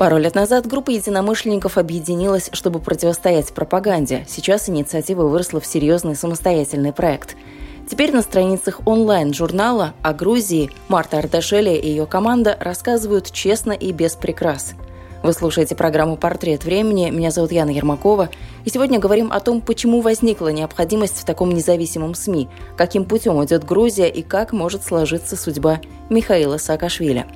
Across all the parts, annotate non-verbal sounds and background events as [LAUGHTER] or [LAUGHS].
Пару лет назад группа единомышленников объединилась, чтобы противостоять пропаганде. Сейчас инициатива выросла в серьезный самостоятельный проект. Теперь на страницах онлайн-журнала о Грузии Марта Ардашеля и ее команда рассказывают честно и без прикрас. Вы слушаете программу «Портрет времени». Меня зовут Яна Ермакова. И сегодня говорим о том, почему возникла необходимость в таком независимом СМИ, каким путем идет Грузия и как может сложиться судьба Михаила Саакашвили.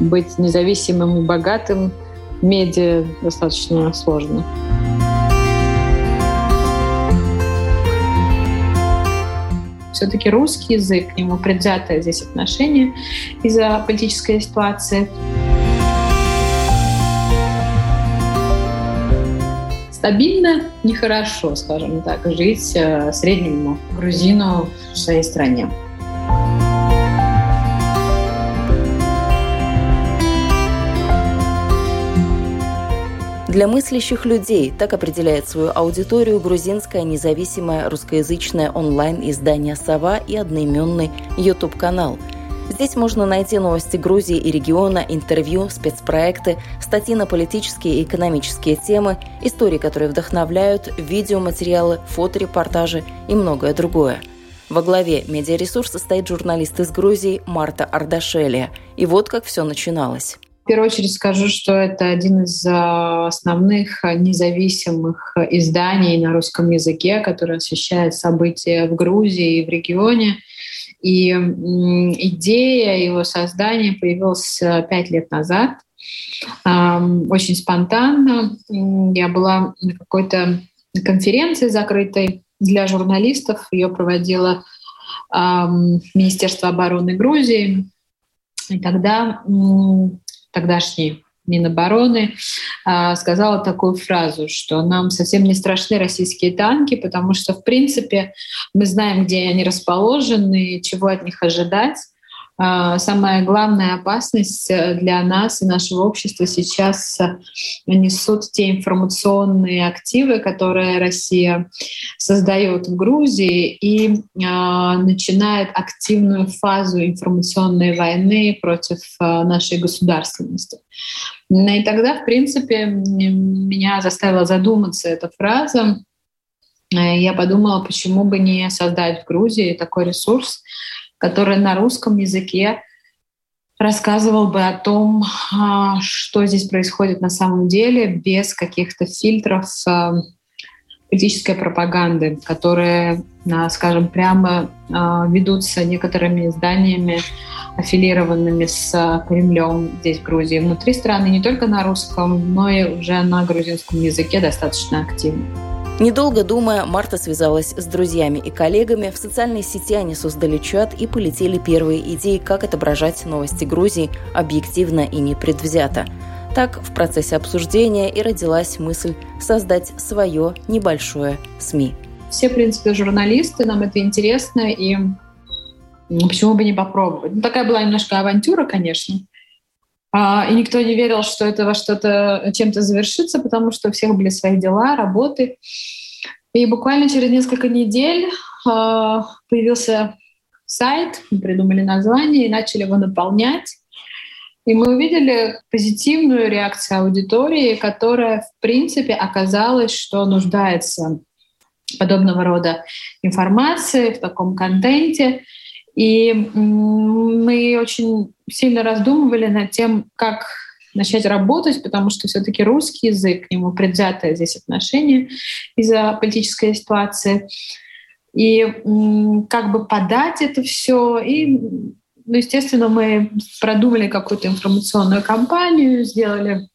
Быть независимым и богатым медиа достаточно сложно. Все-таки русский язык, к нему предвзятое здесь отношение из-за политической ситуации. Стабильно нехорошо, скажем так, жить э, среднему грузину в своей стране. Для мыслящих людей так определяет свою аудиторию грузинское независимое русскоязычное онлайн-издание «Сова» и одноименный YouTube-канал. Здесь можно найти новости Грузии и региона, интервью, спецпроекты, статьи на политические и экономические темы, истории, которые вдохновляют, видеоматериалы, фоторепортажи и многое другое. Во главе медиаресурса стоит журналист из Грузии Марта Ардашелия. И вот как все начиналось. В первую очередь скажу, что это один из а, основных независимых изданий на русском языке, который освещает события в Грузии и в регионе. И идея его создания появилась пять лет назад. Очень спонтанно. Я была на какой-то конференции закрытой для журналистов. Ее проводило Министерство обороны Грузии. И тогда тогдашний Минобороны, а, сказала такую фразу, что нам совсем не страшны российские танки, потому что, в принципе, мы знаем, где они расположены, чего от них ожидать. А, самая главная опасность э, для нас и нашего общества сейчас э, несут те информационные активы, которые Россия создает в Грузии и а, начинает активную фазу информационной войны против э, нашей государственности. И тогда, в принципе, меня заставила задуматься эта фраза. Я подумала, почему бы не создать в Грузии такой ресурс, который на русском языке рассказывал бы о том, а, что здесь происходит на самом деле, без каких-то фильтров а, политической пропаганды, которые, а, скажем, прямо ведутся некоторыми изданиями, аффилированными с Кремлем здесь, в Грузии, внутри страны, не только на русском, но и уже на грузинском языке достаточно активно. Недолго думая, Марта связалась с друзьями и коллегами. В социальной сети они создали чат и полетели первые идеи, как отображать новости Грузии объективно и непредвзято. Так, в процессе обсуждения и родилась мысль создать свое небольшое СМИ. Все, в принципе, журналисты, нам это интересно, и почему бы не попробовать? Ну, такая была немножко авантюра, конечно. А, и никто не верил, что это во что-то чем-то завершится, потому что у всех были свои дела, работы. И буквально через несколько недель а, появился сайт, мы придумали название и начали его наполнять. И мы увидели позитивную реакцию аудитории, которая, в принципе, оказалась, что нуждается подобного рода информации, в таком контенте. И мы очень сильно раздумывали над тем, как начать работать, потому что все-таки русский язык, к нему предвзятое здесь отношение из-за политической ситуации. И как бы подать это все. И, ну, естественно, мы продумали какую-то информационную кампанию, сделали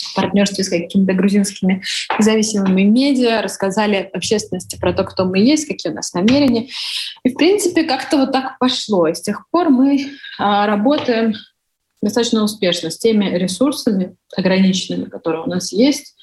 в партнерстве с какими-то грузинскими независимыми медиа, рассказали общественности про то, кто мы есть, какие у нас намерения. И, в принципе, как-то вот так пошло. И с тех пор мы а, работаем достаточно успешно с теми ресурсами ограниченными, которые у нас есть.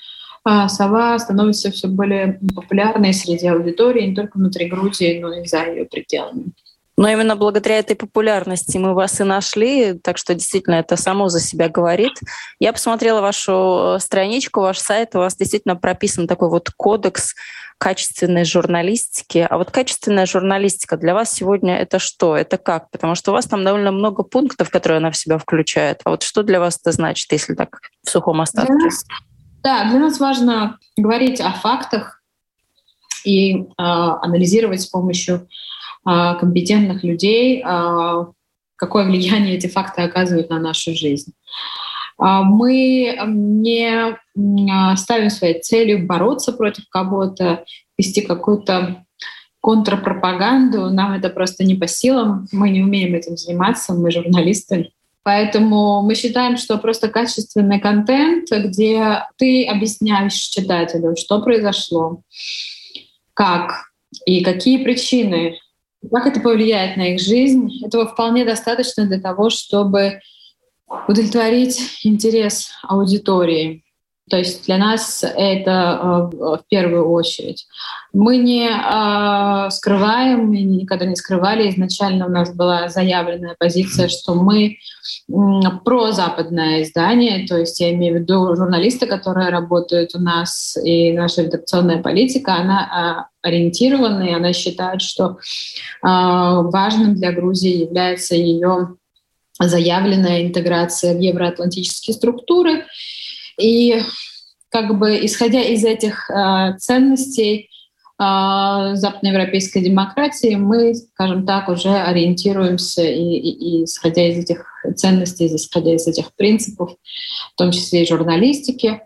А сова становится все более популярной среди аудитории не только внутри Грузии, но и за ее пределами. Но именно благодаря этой популярности мы вас и нашли, так что действительно это само за себя говорит. Я посмотрела вашу э, страничку, ваш сайт, у вас действительно прописан такой вот кодекс качественной журналистики. А вот качественная журналистика для вас сегодня это что? Это как? Потому что у вас там довольно много пунктов, которые она в себя включает. А вот что для вас это значит, если так в сухом остатке? Для нас, да, для нас важно говорить о фактах и э, анализировать с помощью компетентных людей, а, какое влияние эти факты оказывают на нашу жизнь. А, мы не ставим своей целью бороться против кого-то, вести какую-то контрпропаганду. Нам это просто не по силам. Мы не умеем этим заниматься, мы журналисты. Поэтому мы считаем, что просто качественный контент, где ты объясняешь читателю, что произошло, как и какие причины как это повлияет на их жизнь? Этого вполне достаточно для того, чтобы удовлетворить интерес аудитории. То есть для нас это э, в первую очередь. Мы не э, скрываем, мы никогда не скрывали. Изначально у нас была заявленная позиция, что мы про западное издание, то есть я имею в виду журналисты, которые работают у нас, и наша редакционная политика, она ориентирована, и она считает, что важным для Грузии является ее заявленная интеграция в евроатлантические структуры. И как бы исходя из этих э, ценностей э, западноевропейской демократии, мы, скажем так, уже ориентируемся и, и, и исходя из этих ценностей, исходя из этих принципов, в том числе и журналистики,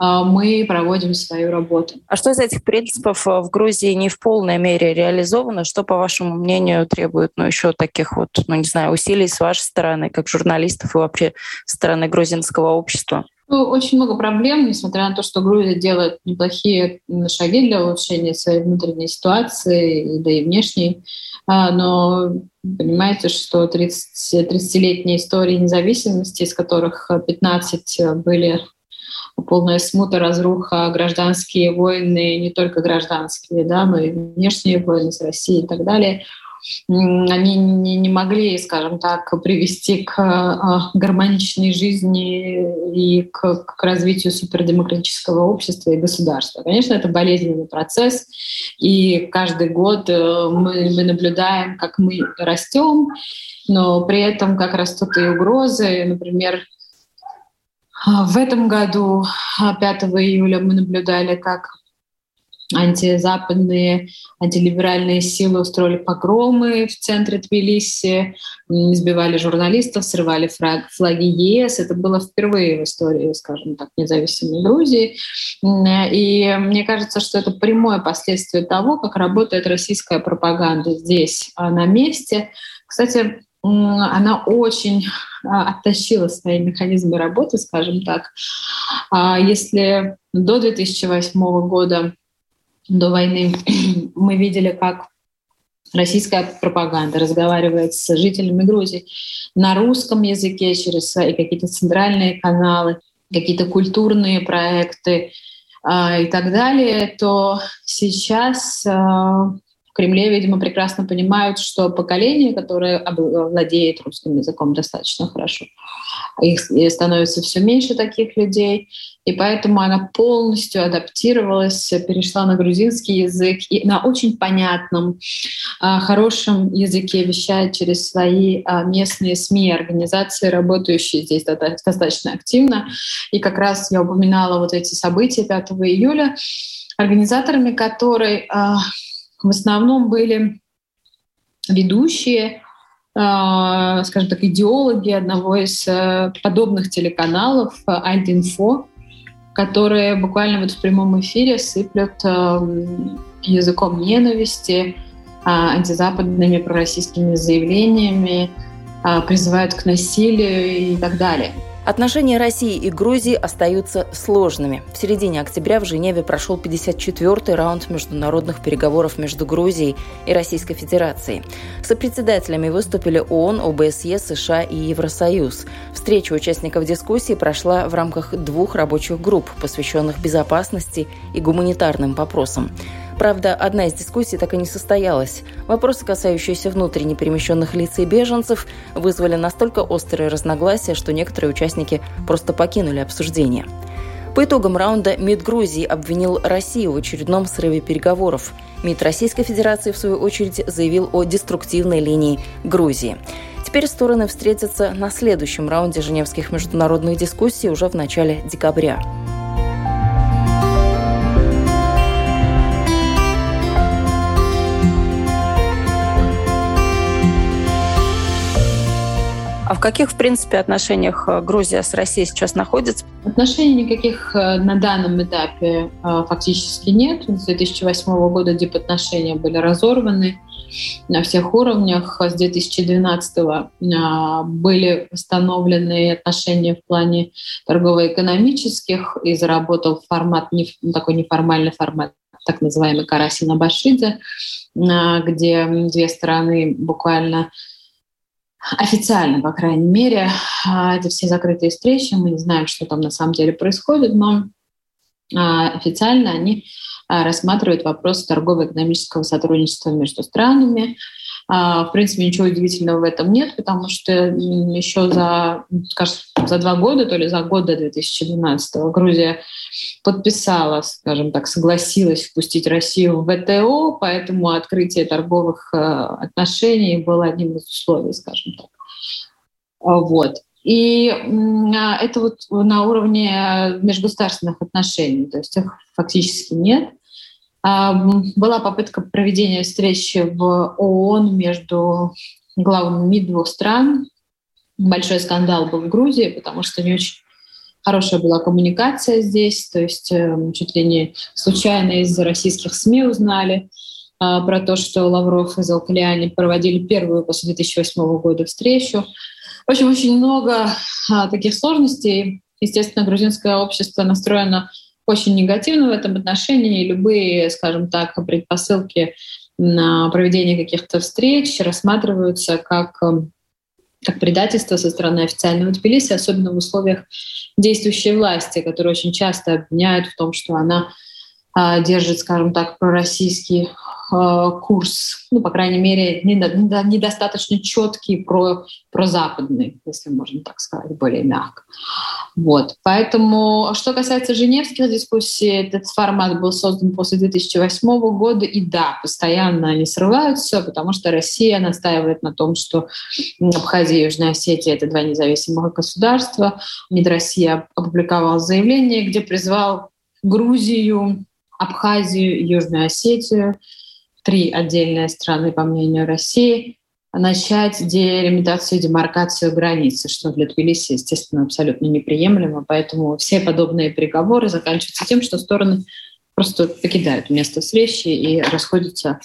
мы проводим свою работу. А что из этих принципов э, в Грузии не в полной мере реализовано? Что, по вашему мнению, требует ну, еще таких вот, ну не знаю, усилий с вашей стороны, как журналистов и вообще со стороны грузинского общества? Ну, очень много проблем, несмотря на то, что Грузия делает неплохие шаги для улучшения своей внутренней ситуации, да и внешней. А, но понимаете, что 30, 30-летние истории независимости, из которых 15 были полная смута, разруха, гражданские войны, не только гражданские, да, но и внешние войны с Россией и так далее – они не, не могли, скажем так, привести к а, гармоничной жизни и к, к развитию супердемократического общества и государства. Конечно, это болезненный процесс, и каждый год э, мы, мы наблюдаем, как мы растем, но при этом как растут и угрозы. Например, в этом году, 5 июля, мы наблюдали, как антизападные, антилиберальные силы устроили погромы в центре Тбилиси, избивали журналистов, срывали флаги ЕС. Это было впервые в истории, скажем так, независимой Грузии. И мне кажется, что это прямое последствие того, как работает российская пропаганда здесь, а, на месте. Кстати, она очень а, оттащила свои механизмы работы, скажем так. А если до 2008 года до войны [CLEARS THROAT] мы видели, как российская пропаганда разговаривает с жителями Грузии на русском языке через свои какие-то центральные каналы, какие-то культурные проекты э, и так далее, то сейчас Кремле, видимо, прекрасно понимают, что поколение, которое владеет русским языком достаточно хорошо, их становится все меньше таких людей, и поэтому она полностью адаптировалась, перешла на грузинский язык и на очень понятном, а, хорошем языке вещает через свои а, местные СМИ, организации, работающие здесь достаточно активно. И как раз я упоминала вот эти события 5 июля, организаторами которой а, в основном были ведущие, скажем так, идеологи одного из э, подобных телеканалов Альдинфо, которые буквально вот в прямом эфире сыплют э, языком ненависти, э, антизападными пророссийскими заявлениями, э, призывают к насилию и так далее. Отношения России и Грузии остаются сложными. В середине октября в Женеве прошел 54-й раунд международных переговоров между Грузией и Российской Федерацией. Сопредседателями выступили ООН, ОБСЕ, США и Евросоюз. Встреча участников дискуссии прошла в рамках двух рабочих групп, посвященных безопасности и гуманитарным вопросам. Правда, одна из дискуссий так и не состоялась. Вопросы, касающиеся внутренне перемещенных лиц и беженцев, вызвали настолько острые разногласия, что некоторые участники просто покинули обсуждение. По итогам раунда МИД Грузии обвинил Россию в очередном срыве переговоров. МИД Российской Федерации, в свою очередь, заявил о деструктивной линии Грузии. Теперь стороны встретятся на следующем раунде Женевских международных дискуссий уже в начале декабря. В каких, в принципе, отношениях э, Грузия с Россией сейчас находится? Отношений никаких э, на данном этапе э, фактически нет. С 2008 года дипотношения были разорваны на всех уровнях. С 2012 были восстановлены отношения в плане торгово-экономических и заработал формат, такой неформальный формат так называемый Карасина-Башидзе, где две стороны буквально официально, по крайней мере, а, это все закрытые встречи, мы не знаем, что там на самом деле происходит, но а, официально они а, рассматривают вопрос торгово-экономического сотрудничества между странами, в принципе, ничего удивительного в этом нет, потому что еще за, скажем, за два года, то ли за год до 2012 Грузия подписала, скажем так, согласилась впустить Россию в ВТО, поэтому открытие торговых э, отношений было одним из условий, скажем так. А, вот. И а, это вот на уровне межгосударственных отношений, то есть их фактически нет. Была попытка проведения встречи в ООН между главами МИД двух стран. Большой скандал был в Грузии, потому что не очень хорошая была коммуникация здесь, то есть эм, чуть ли не случайно из российских СМИ узнали а, про то, что Лавров и Залкалиани проводили первую после 2008 года встречу. В общем, очень много а, таких сложностей. Естественно, грузинское общество настроено очень негативно в этом отношении. Любые, скажем так, предпосылки на проведение каких-то встреч рассматриваются как, эм, как предательство со стороны официального Тбилиси, особенно в условиях действующей власти, которые очень часто обвиняют в том, что она держит, скажем так, пророссийский Э, курс, ну, по крайней мере, недостаточно четкий про, про западный, если можно так сказать, более мягко. Вот. Поэтому, что касается женевских дискуссий, этот формат был создан после 2008 года, и да, постоянно они срываются, потому что Россия настаивает на том, что Абхазия и Южная Осетия — это два независимых государства. МИД России опубликовал заявление, где призвал Грузию, Абхазию, Южную Осетию три отдельные страны, по мнению России, начать делимитацию и демаркацию границы, что для Тбилиси, естественно, абсолютно неприемлемо. Поэтому все подобные переговоры заканчиваются тем, что стороны просто покидают место встречи и расходятся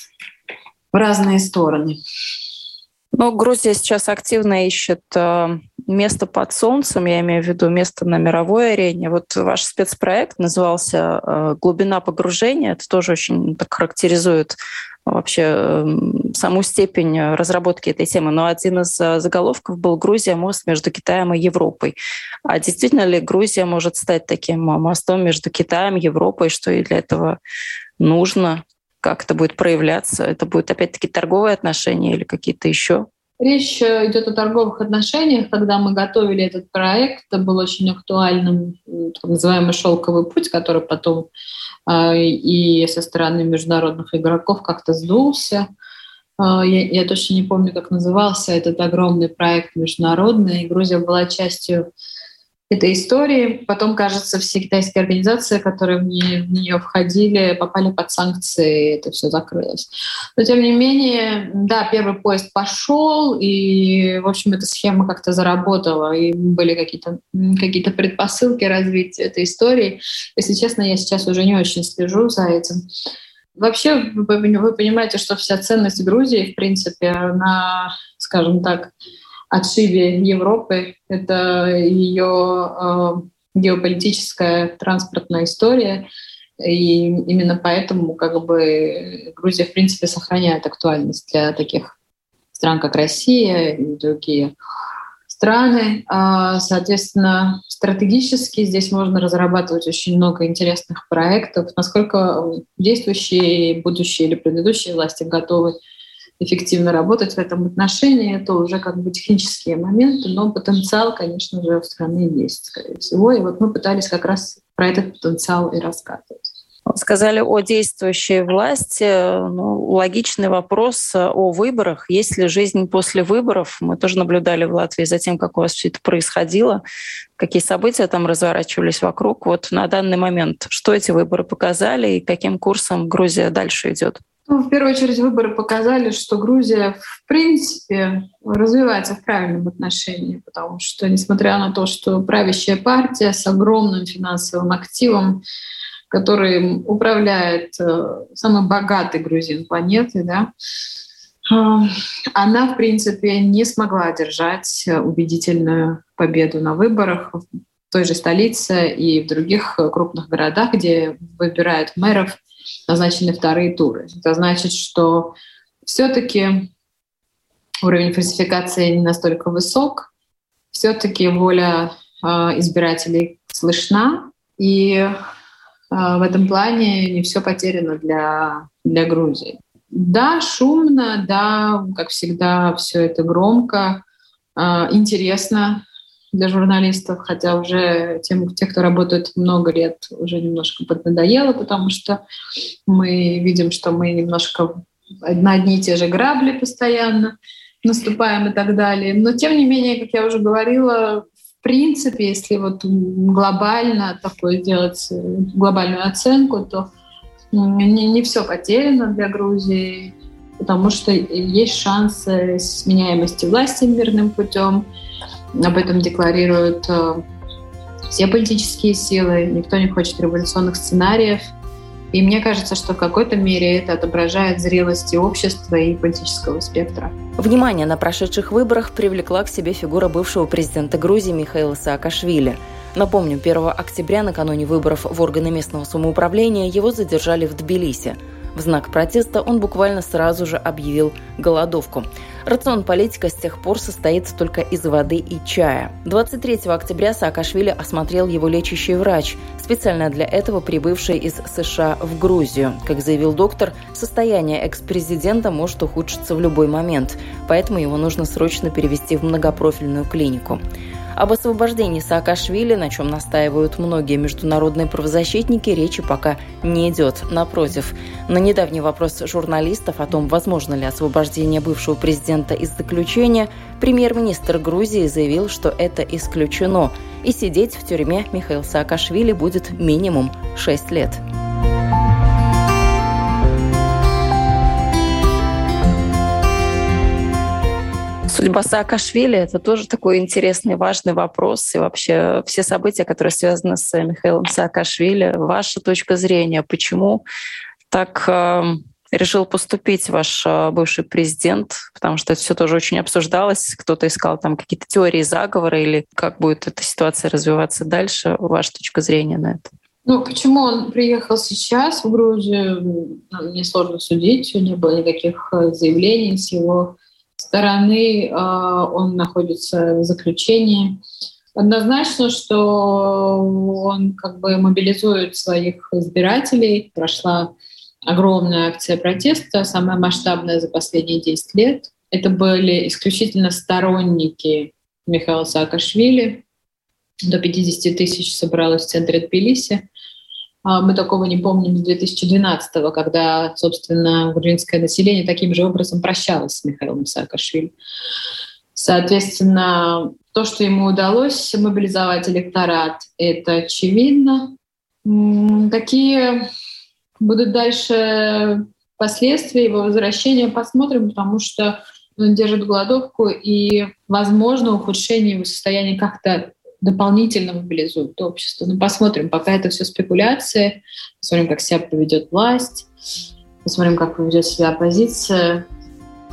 в разные стороны. Ну, Грузия сейчас активно ищет э, место под солнцем, я имею в виду место на мировой арене. Вот ваш спецпроект назывался э, «Глубина погружения». Это тоже очень так характеризует вообще эм, саму степень разработки этой темы. Но один из э, заголовков был «Грузия – мост между Китаем и Европой». А действительно ли Грузия может стать таким мостом между Китаем и Европой, что и для этого нужно? Как это будет проявляться? Это будет опять-таки торговые отношения или какие-то еще? Речь э, идет о торговых отношениях. Когда мы готовили этот проект, это был очень актуальным так называемый шелковый путь, который потом э, и со стороны международных игроков как-то сдулся. Э, я, я точно не помню, как назывался этот огромный проект международный. Грузия была частью этой истории. Потом, кажется, все китайские организации, которые в нее, в нее входили, попали под санкции, и это все закрылось. Но, тем не менее, да, первый поезд пошел, и, в общем, эта схема как-то заработала, и были какие-то какие предпосылки развития этой истории. Если честно, я сейчас уже не очень слежу за этим. Вообще, вы понимаете, что вся ценность Грузии, в принципе, она, скажем так, отшибе Европы. Это ее э, геополитическая транспортная история. И именно поэтому как бы Грузия, в принципе, сохраняет актуальность для таких стран, как Россия и другие страны. А, соответственно, стратегически здесь можно разрабатывать очень много интересных проектов. Насколько действующие, будущие или предыдущие власти готовы эффективно работать в этом отношении, это уже как бы технические моменты, но потенциал, конечно же, у страны есть, скорее всего. И вот мы пытались как раз про этот потенциал и рассказывать. Сказали о действующей власти. Ну, логичный вопрос о выборах. Есть ли жизнь после выборов? Мы тоже наблюдали в Латвии за тем, как у вас все это происходило, какие события там разворачивались вокруг. Вот на данный момент, что эти выборы показали и каким курсом Грузия дальше идет? Ну, в первую очередь выборы показали, что Грузия в принципе развивается в правильном отношении, потому что, несмотря на то, что правящая партия с огромным финансовым активом, который управляет э, самый богатый грузин планеты, да, э, она, в принципе, не смогла одержать убедительную победу на выборах в той же столице и в других крупных городах, где выбирают мэров – назначены вторые туры. Это значит, что все-таки уровень фальсификации не настолько высок, все-таки воля э, избирателей слышна, и э, в этом плане не все потеряно для, для Грузии. Да, шумно, да, как всегда, все это громко, э, интересно, для журналистов, хотя уже тем, те, кто работает много лет, уже немножко поднадоело, потому что мы видим, что мы немножко на одни и те же грабли постоянно наступаем и так далее. Но тем не менее, как я уже говорила, в принципе, если вот глобально такое делать, глобальную оценку, то не, не все потеряно для Грузии, потому что есть шансы сменяемости власти мирным путем, об этом декларируют э, все политические силы. Никто не хочет революционных сценариев. И мне кажется, что в какой-то мере это отображает зрелость и общества, и политического спектра. Внимание на прошедших выборах привлекла к себе фигура бывшего президента Грузии Михаила Саакашвили. Напомню, 1 октября, накануне выборов в органы местного самоуправления, его задержали в Тбилиси. В знак протеста он буквально сразу же объявил голодовку. Рацион политика с тех пор состоит только из воды и чая. 23 октября Саакашвили осмотрел его лечащий врач, специально для этого прибывший из США в Грузию. Как заявил доктор, состояние экс-президента может ухудшиться в любой момент, поэтому его нужно срочно перевести в многопрофильную клинику. Об освобождении Саакашвили, на чем настаивают многие международные правозащитники, речи пока не идет. Напротив, на недавний вопрос журналистов о том, возможно ли освобождение бывшего президента из заключения, премьер-министр Грузии заявил, что это исключено, и сидеть в тюрьме Михаил Саакашвили будет минимум 6 лет. Судьба Саакашвили – это тоже такой интересный, важный вопрос. И вообще все события, которые связаны с Михаилом Саакашвили, ваша точка зрения, почему так э, решил поступить ваш э, бывший президент, потому что это все тоже очень обсуждалось. Кто-то искал там какие-то теории заговора или как будет эта ситуация развиваться дальше. Ваша точка зрения на это? Ну, почему он приехал сейчас в Грузию, мне сложно судить. Не было никаких э, заявлений с его стороны а, он находится в заключении. Однозначно, что он как бы мобилизует своих избирателей. Прошла огромная акция протеста, самая масштабная за последние 10 лет. Это были исключительно сторонники Михаила Саакашвили. До 50 тысяч собралось в центре Тбилиси. А, мы такого не помним с 2012 когда, собственно, грузинское население таким же образом прощалось с Михаилом Саакашвили. Соответственно, то, что ему удалось мобилизовать электорат, это очевидно. Какие будут дальше последствия его возвращения, посмотрим, потому что он держит голодовку, и, возможно, ухудшение его состояния как-то дополнительно мобилизуют общество. Ну, посмотрим, пока это все спекуляции, посмотрим, как себя поведет власть, посмотрим, как поведет себя оппозиция.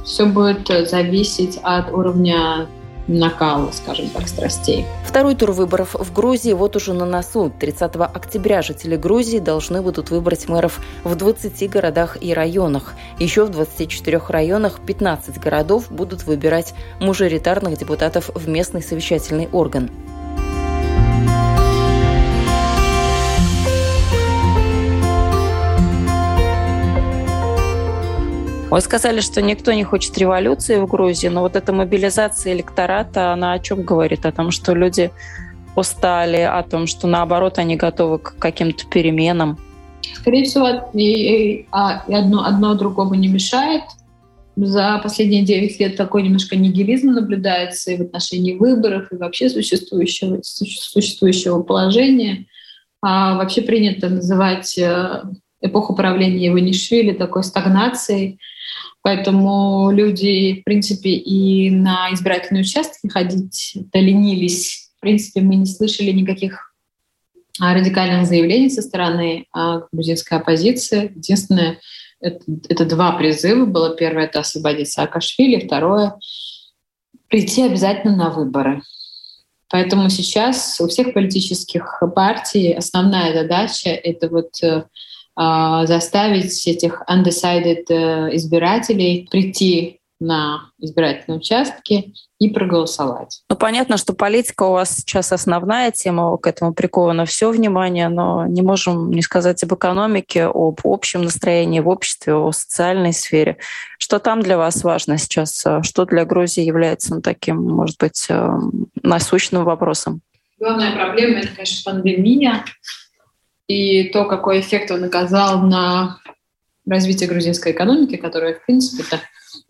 Все будет зависеть от уровня накала, скажем так, страстей. Второй тур выборов в Грузии вот уже на носу. 30 октября жители Грузии должны будут выбрать мэров в 20 городах и районах. Еще в 24 районах 15 городов будут выбирать мажоритарных депутатов в местный совещательный орган. Вы сказали, что никто не хочет революции в Грузии, но вот эта мобилизация электората, она о чем говорит? О том, что люди устали, о том, что наоборот они готовы к каким-то переменам? Скорее всего, и, и, а, и одно, одно другому не мешает. За последние 9 лет такой немножко нигилизм наблюдается и в отношении выборов, и вообще существующего, существующего положения. А вообще принято называть э, эпоху правления Иванишвили такой стагнацией. Поэтому люди, в принципе, и на избирательные участки ходить-то ленились. В принципе, мы не слышали никаких а, радикальных заявлений со стороны а, грузинской оппозиции. Единственное, это, это два призыва было. Первое — это освободить Саакашвили, второе — прийти обязательно на выборы. Поэтому сейчас у всех политических партий основная задача — это вот э, а, заставить этих undecided э, избирателей прийти на избирательные участки и проголосовать. Ну, понятно, что политика у вас сейчас основная тема, к этому приковано все внимание, но не можем не сказать об экономике, об общем настроении в обществе, о социальной сфере. Что там для вас важно сейчас? Что для Грузии является ну, таким, может быть, э, насущным вопросом? Главная проблема — это, конечно, пандемия и то, какой эффект он оказал на развитие грузинской экономики, которая, в принципе-то,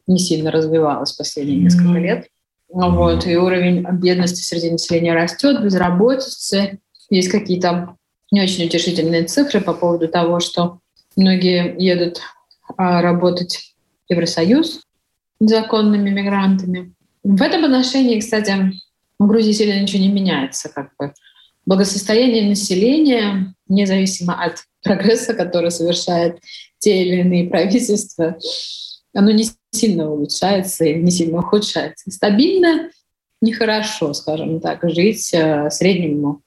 не сильно развивалась последние несколько лет. Вот, и уровень бедности среди населения растет, безработицы. Есть какие-то не очень утешительные цифры по поводу того, что многие едут а, работать в Евросоюз законными мигрантами. В этом отношении, кстати, в Грузии сильно ничего не меняется. Как бы благосостояние населения, независимо от [LAUGHS] прогресса, который совершает те или иные правительства, оно не сильно улучшается или не сильно ухудшается. Стабильно нехорошо, скажем так, жить э, среднему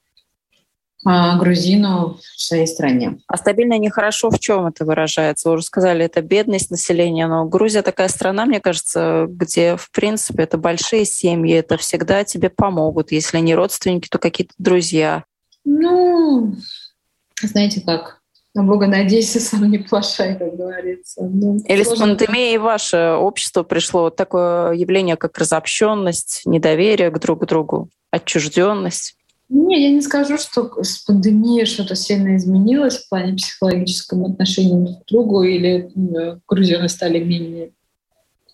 грузину в своей стране. А стабильно нехорошо в чем это выражается? Вы уже сказали, это бедность населения, но Грузия такая страна, мне кажется, где, в принципе, это большие семьи, это всегда тебе помогут. Если не родственники, то какие-то друзья. Ну, знаете как, на Бога надейся, [LAUGHS] сам не плашай, как говорится. Ну, Или с пандемией ваше общество пришло вот такое явление, как разобщенность, недоверие к друг другу, отчужденность? Не, я не скажу, что с пандемией что-то сильно изменилось в плане психологическом отношении друг к другу или ну, грузины стали менее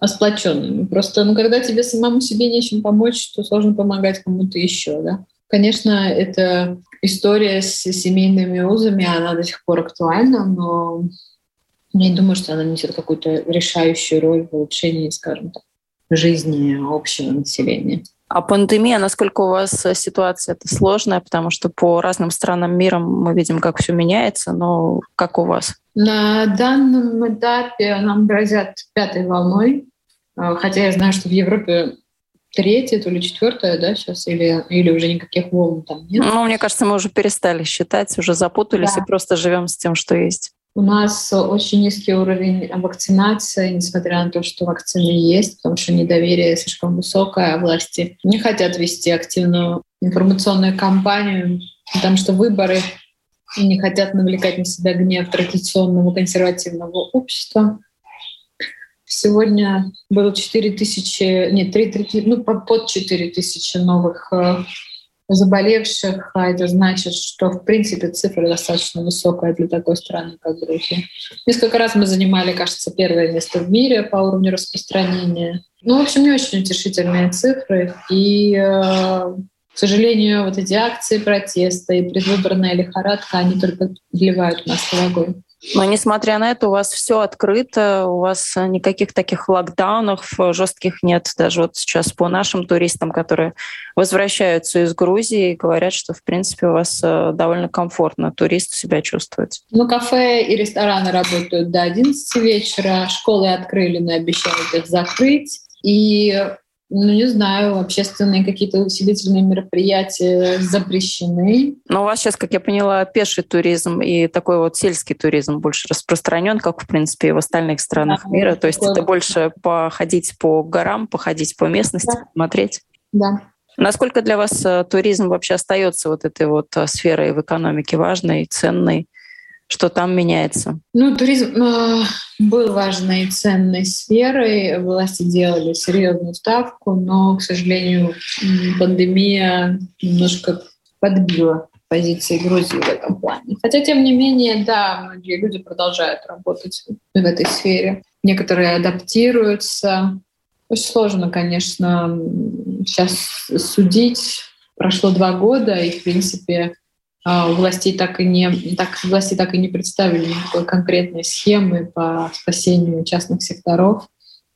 сплоченными. Просто, ну, когда тебе самому себе нечем помочь, то сложно помогать кому-то еще, да. Конечно, эта история с семейными узами, она до сих пор актуальна, но я не думаю, что она несет какую-то решающую роль в улучшении, скажем так, жизни общего населения. А пандемия, насколько у вас э, ситуация это сложная, потому что по разным странам мира мы видим, как все меняется, но как у вас? На данном этапе нам грозят пятой волной, а, хотя я знаю, что в Европе третья, то ли четвертая, да, сейчас, или, или уже никаких волн там нет. Ну, мне кажется, мы уже перестали считать, уже запутались да. и просто живем с тем, что есть. У нас очень низкий уровень вакцинации, несмотря на то, что вакцины есть, потому что недоверие слишком высокое, а власти не хотят вести активную информационную кампанию, потому что выборы и не хотят навлекать на себя гнев традиционного консервативного общества. Сегодня было 4 тысячи, нет, 3, 3, ну, под 4 тысячи новых э, заболевших, а это значит, что в принципе цифра достаточно высокая для такой страны, как Грузия. Несколько раз мы занимали, кажется, первое место в мире по уровню распространения. Ну, в общем, не очень утешительные цифры. И, э, к сожалению, вот эти акции протеста и предвыборная лихорадка, они только вливают масло в огонь. Но несмотря на это, у вас все открыто, у вас никаких таких локдаунов жестких нет. Даже вот сейчас по нашим туристам, которые возвращаются из Грузии, говорят, что, в принципе, у вас э, довольно комфортно турист себя чувствует. Ну, кафе и рестораны работают до 11 вечера, школы открыли, но обещают их закрыть. И ну, не знаю, общественные какие-то усилительные мероприятия запрещены. Но у вас сейчас, как я поняла, пеший туризм и такой вот сельский туризм больше распространен, как, в принципе, и в остальных странах да, мира. То есть это больше походить по горам, походить по местности, да. посмотреть. Да. Насколько для вас э, туризм вообще остается вот этой вот э, сферой в экономике важной, ценной? Что там меняется? Ну, туризм э, был важной и ценной сферой. Власти делали серьезную ставку, но, к сожалению, пандемия немножко подбила позиции Грузии в этом плане. Хотя, тем не менее, да, многие люди продолжают работать в этой сфере. Некоторые адаптируются. Очень сложно, конечно, сейчас судить. Прошло два года, и, в принципе, у властей так и не так власти так и не представили никакой конкретной схемы по спасению частных секторов.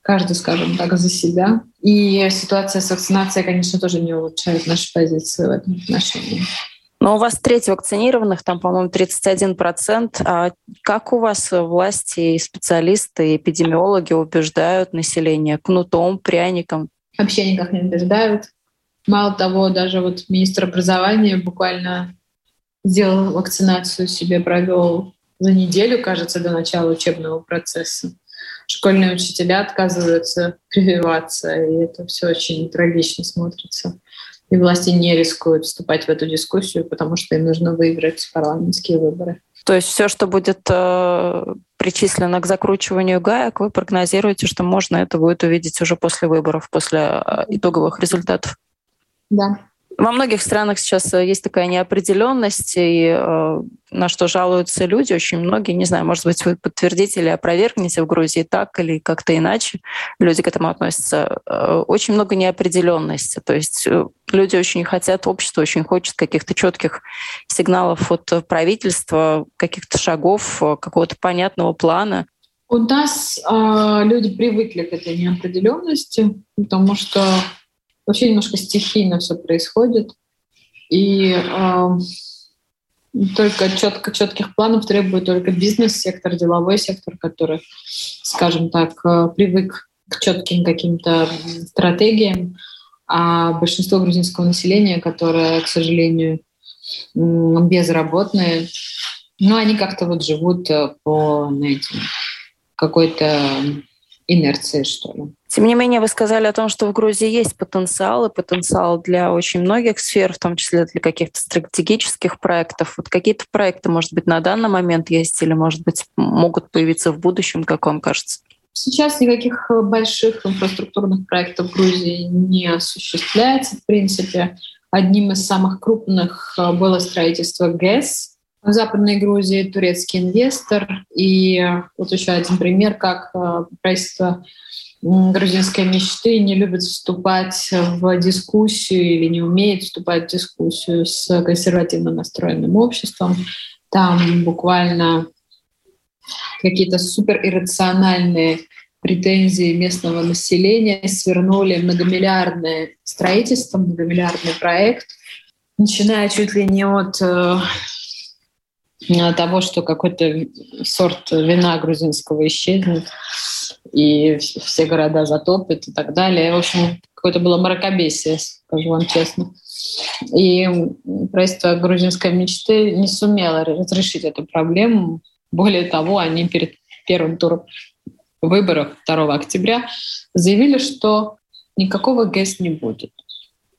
Каждый, скажем так, за себя. И ситуация с вакцинацией, конечно, тоже не улучшает наши позиции в этом отношении. Но у вас треть вакцинированных, там, по-моему, 31%. А как у вас власти, специалисты, эпидемиологи убеждают население кнутом, пряником? Вообще никак не убеждают. Мало того, даже вот министр образования буквально сделал вакцинацию себе, провел за неделю, кажется, до начала учебного процесса. Школьные учителя отказываются прививаться, и это все очень трагично смотрится. И власти не рискуют вступать в эту дискуссию, потому что им нужно выиграть парламентские выборы. То есть все, что будет э, причислено к закручиванию гаек, вы прогнозируете, что можно это будет увидеть уже после выборов, после э, итоговых результатов? Да. Во многих странах сейчас э, есть такая неопределенность, и э, на что жалуются люди, очень многие, не знаю, может быть, вы подтвердите или опровергнете в Грузии так или как-то иначе, люди к этому относятся. Э, очень много неопределенности, то есть э, люди очень хотят, общество очень хочет каких-то четких сигналов от правительства, каких-то шагов, какого-то понятного плана. У нас э, люди привыкли к этой неопределенности, потому что вообще немножко стихийно все происходит. И э, только четко, четких планов требует только бизнес-сектор, деловой сектор, который, скажем так, э, привык к четким каким-то стратегиям, а большинство грузинского населения, которое, к сожалению, безработные, ну, они как-то вот живут э, по, какой-то инерции, что ли. Тем не менее, вы сказали о том, что в Грузии есть потенциал, и потенциал для очень многих сфер, в том числе для каких-то стратегических проектов. Вот какие-то проекты, может быть, на данный момент есть или, может быть, могут появиться в будущем, как вам кажется? Сейчас никаких больших инфраструктурных проектов в Грузии не осуществляется. В принципе, одним из самых крупных э, было строительство ГЭС, в Западной Грузии турецкий инвестор. И вот еще один пример, как э, правительство грузинской мечты не любит вступать в дискуссию или не умеет вступать в дискуссию с консервативно настроенным обществом. Там буквально какие-то супериррациональные претензии местного населения свернули многомиллиардное строительство, многомиллиардный проект, начиная чуть ли не от э, того, что какой-то сорт вина грузинского исчезнет, и все города затопят и так далее. В общем, какое-то было мракобесие, скажу вам честно. И правительство грузинской мечты не сумело разрешить эту проблему. Более того, они перед первым туром выборов 2 октября заявили, что никакого ГЭС не будет.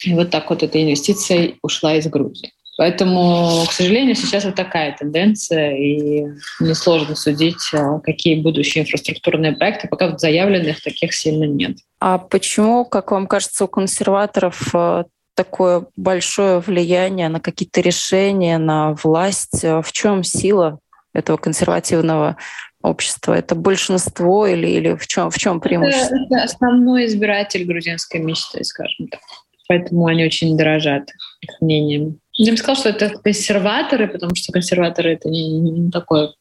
И вот так вот эта инвестиция ушла из Грузии. Поэтому, к сожалению, сейчас вот такая тенденция, и несложно судить, а, какие будущие инфраструктурные проекты, пока вот заявленных таких сильно нет. А почему, как вам кажется, у консерваторов а, такое большое влияние на какие-то решения, на власть? А в чем сила этого консервативного общества? Это большинство или, или в чем, в чем преимущество? Это, это основной избиратель грузинской мечты, скажем так. Поэтому они очень дорожат их мнением. Я бы сказала, что это консерваторы, потому что консерваторы — это не, не такое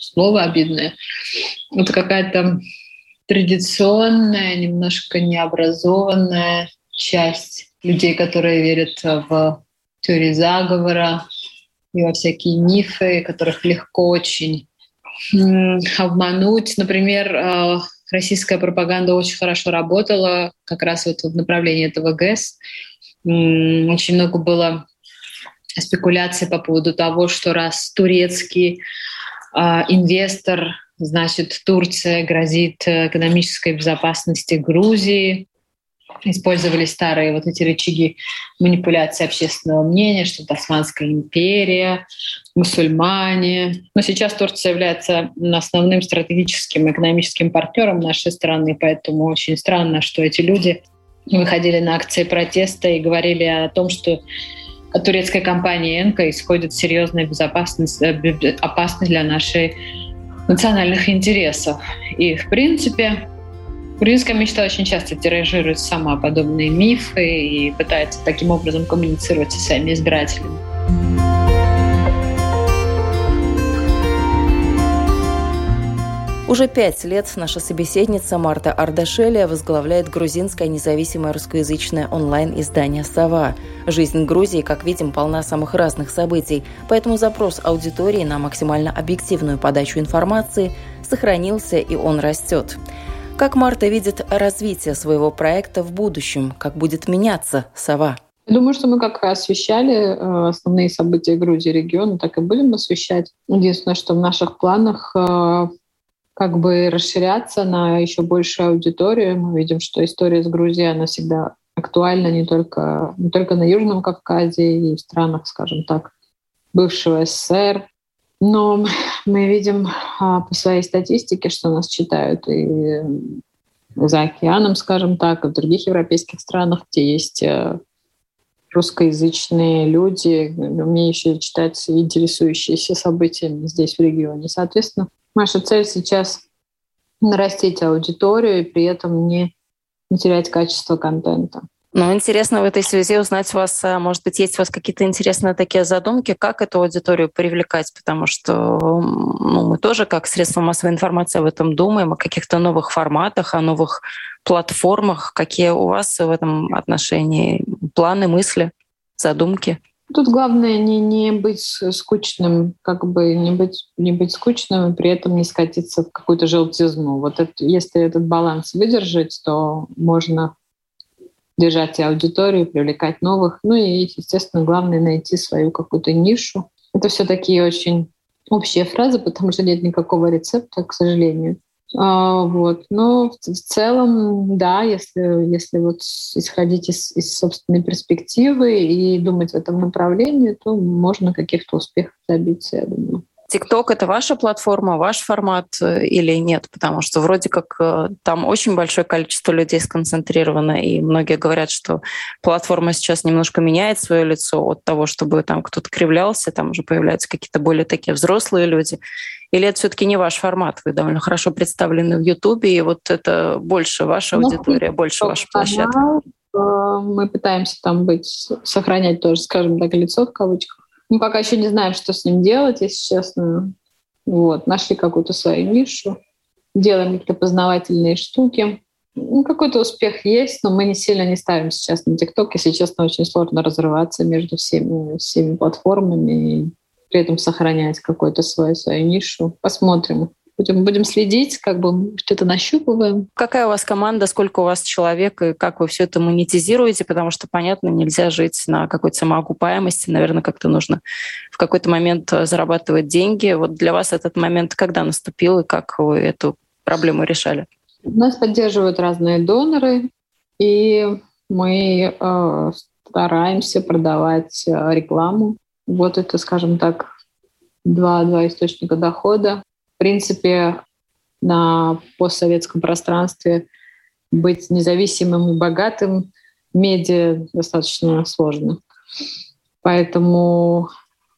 слово обидное. Это какая-то традиционная, немножко необразованная часть людей, которые верят в теории заговора и во всякие мифы, которых легко очень обмануть. Например, э, российская пропаганда очень хорошо работала как раз вот в направлении этого ГЭС. Очень много было спекуляций по поводу того, что раз турецкий э, инвестор, значит, Турция грозит экономической безопасности Грузии, использовали старые вот эти рычаги манипуляции общественного мнения, что Османская империя, мусульмане. Но сейчас Турция является основным стратегическим экономическим партнером нашей страны, поэтому очень странно, что эти люди выходили на акции протеста и говорили о том, что турецкой компании «Энка» исходит серьезная безопасность, э, опасность для наших национальных интересов. И, в принципе, Грузинская мечта очень часто тиражирует сама подобные мифы и пытается таким образом коммуницировать со своими избирателями. Уже пять лет наша собеседница Марта Ардашеля возглавляет грузинское независимое русскоязычное онлайн-издание «Сова». Жизнь Грузии, как видим, полна самых разных событий, поэтому запрос аудитории на максимально объективную подачу информации сохранился и он растет. Как Марта видит развитие своего проекта в будущем? Как будет меняться «Сова»? Думаю, что мы как освещали э, основные события Грузии региона, так и будем освещать. Единственное, что в наших планах э, как бы расширяться на еще большую аудиторию. Мы видим, что история с Грузией, она всегда актуальна не только, не только на Южном Кавказе и в странах, скажем так, бывшего СССР, но [LAUGHS] мы видим а, по своей статистике, что нас читают и за океаном, скажем так, и в других европейских странах, где есть э, русскоязычные люди, умеющие читать и интересующиеся событиями здесь, в регионе. Соответственно, наша цель сейчас нарастить аудиторию и при этом не, не терять качество контента. Ну, интересно в этой связи узнать у вас, а, может быть, есть у вас какие-то интересные такие задумки, как эту аудиторию привлекать, потому что ну, мы тоже как средство массовой информации об этом думаем, о каких-то новых форматах, о новых платформах. Какие у вас в этом отношении планы, мысли, задумки? Тут главное не, не быть скучным, как бы не быть, не быть скучным и при этом не скатиться в какую-то желтизну. Вот это, если этот баланс выдержать, то можно держать аудиторию, привлекать новых. Ну и, естественно, главное найти свою какую-то нишу. Это все такие очень общие фразы, потому что нет никакого рецепта, к сожалению. А, вот. Но в, целом, да, если, если вот исходить из, из собственной перспективы и думать в этом направлении, то можно каких-то успехов добиться, я думаю. ТикТок — это ваша платформа, ваш формат э, или нет? Потому что вроде как э, там очень большое количество людей сконцентрировано, и многие говорят, что платформа сейчас немножко меняет свое лицо от того, чтобы там кто-то кривлялся, там уже появляются какие-то более такие взрослые люди. Или это все-таки не ваш формат? Вы довольно хорошо представлены в Ютубе, и вот это больше ваша ну, аудитория, больше ваша площадка. Э, мы пытаемся там быть, сохранять тоже, скажем так, лицо в кавычках мы пока еще не знаем, что с ним делать, если честно. Вот, нашли какую-то свою нишу, делаем какие-то познавательные штуки. Ну, какой-то успех есть, но мы не сильно не ставим сейчас на ТикТок. Если честно, очень сложно разрываться между всеми, всеми платформами при этом сохранять какую-то свою, свою нишу. Посмотрим. Будем, будем следить, как бы что-то нащупываем. Какая у вас команда, сколько у вас человек и как вы все это монетизируете? Потому что, понятно, нельзя жить на какой-то самоокупаемости. Наверное, как-то нужно в какой-то момент э, зарабатывать деньги. Вот для вас этот момент когда наступил и как вы эту проблему решали? Нас поддерживают разные доноры, и мы э, стараемся продавать э, рекламу. Вот это, скажем так, два, два источника дохода принципе, на постсоветском пространстве быть независимым и богатым медиа достаточно сложно. Поэтому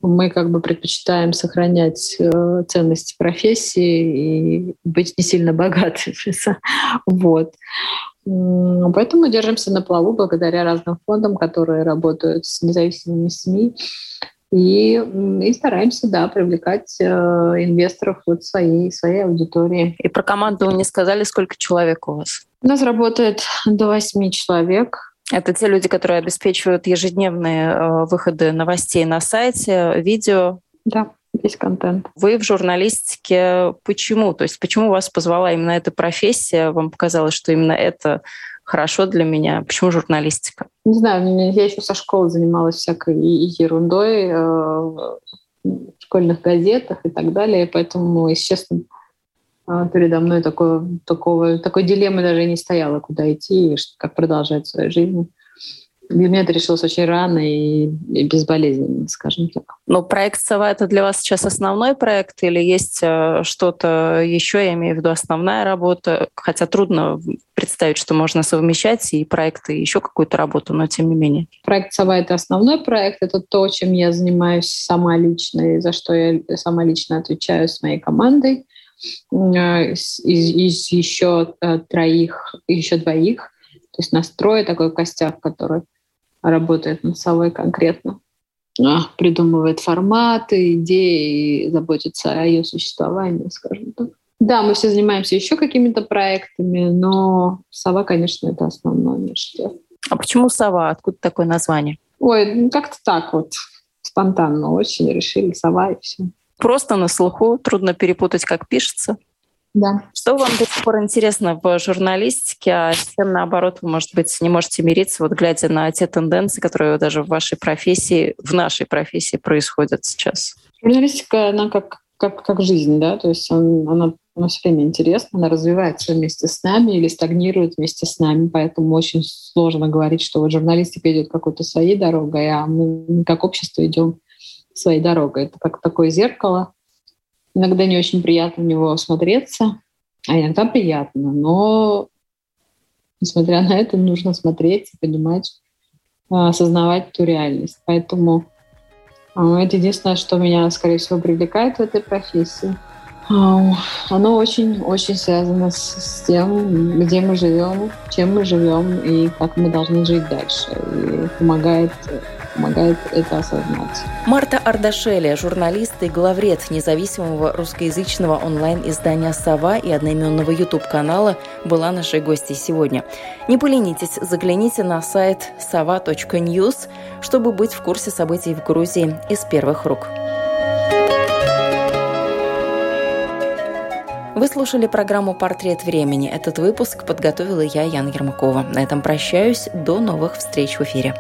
мы как бы предпочитаем сохранять э, ценности профессии и быть не сильно богатыми. [LAUGHS] вот. Поэтому держимся на плаву благодаря разным фондам, которые работают с независимыми СМИ и, и стараемся, да, привлекать э, инвесторов вот своей, своей аудитории. И про команду вы не сказали, сколько человек у вас? У нас работает до восьми человек. Это те люди, которые обеспечивают ежедневные э, выходы новостей на сайте, видео. Да. весь контент. Вы в журналистике почему? То есть почему вас позвала именно эта профессия? Вам показалось, что именно это хорошо для меня? Почему журналистика? Не знаю, я еще со школы занималась всякой ерундой э, в школьных газетах и так далее, поэтому, если честно, э, передо мной такого, такого, такой дилеммы даже не стояло, куда идти и как продолжать свою жизнь. Меня это решилось очень рано и, и безболезненно, скажем так. Но проект «Сова» — это для вас сейчас основной проект или есть э, что-то еще, я имею в виду основная работа? Хотя трудно представить, что можно совмещать и проекты, и еще какую-то работу, но тем не менее. Проект «Сова» — это основной проект, это то, чем я занимаюсь сама лично и за что я сама лично отвечаю с моей командой. Э, из, из еще э, троих, еще двоих то есть настрой такой костяк, который работает над собой конкретно, придумывает форматы, идеи, заботится о ее существовании, скажем так. Да, мы все занимаемся еще какими-то проектами, но сова, конечно, это основное наше дело. А почему сова? Откуда такое название? Ой, ну как-то так вот, спонтанно очень решили сова и все. Просто на слуху, трудно перепутать, как пишется. Да. Что вам до сих пор интересно в журналистике, а с чем, наоборот, вы, может быть, не можете мириться, вот глядя на те тенденции, которые даже в вашей профессии, в нашей профессии происходят сейчас? Журналистика, она как, как, как жизнь, да, то есть он, она, она все время интересна, она развивается вместе с нами или стагнирует вместе с нами, поэтому очень сложно говорить, что вот журналистика идет какой-то своей дорогой, а мы как общество идем своей дорогой. Это как такое зеркало, Иногда не очень приятно в него смотреться, а иногда приятно. Но, несмотря [LAUGHS] на это, нужно смотреть и понимать, а, осознавать ту реальность. Поэтому а, это единственное, что меня, скорее всего, привлекает в этой профессии. А, оно очень-очень связано с тем, где мы живем, чем мы живем и как мы должны жить дальше. И помогает помогает это осознать. Марта Ардашеля, журналист и главред независимого русскоязычного онлайн-издания «Сова» и одноименного YouTube-канала, была нашей гостьей сегодня. Не поленитесь, загляните на сайт sava.news, чтобы быть в курсе событий в Грузии из первых рук. Вы слушали программу «Портрет времени». Этот выпуск подготовила я, Яна Ермакова. На этом прощаюсь. До новых встреч в эфире.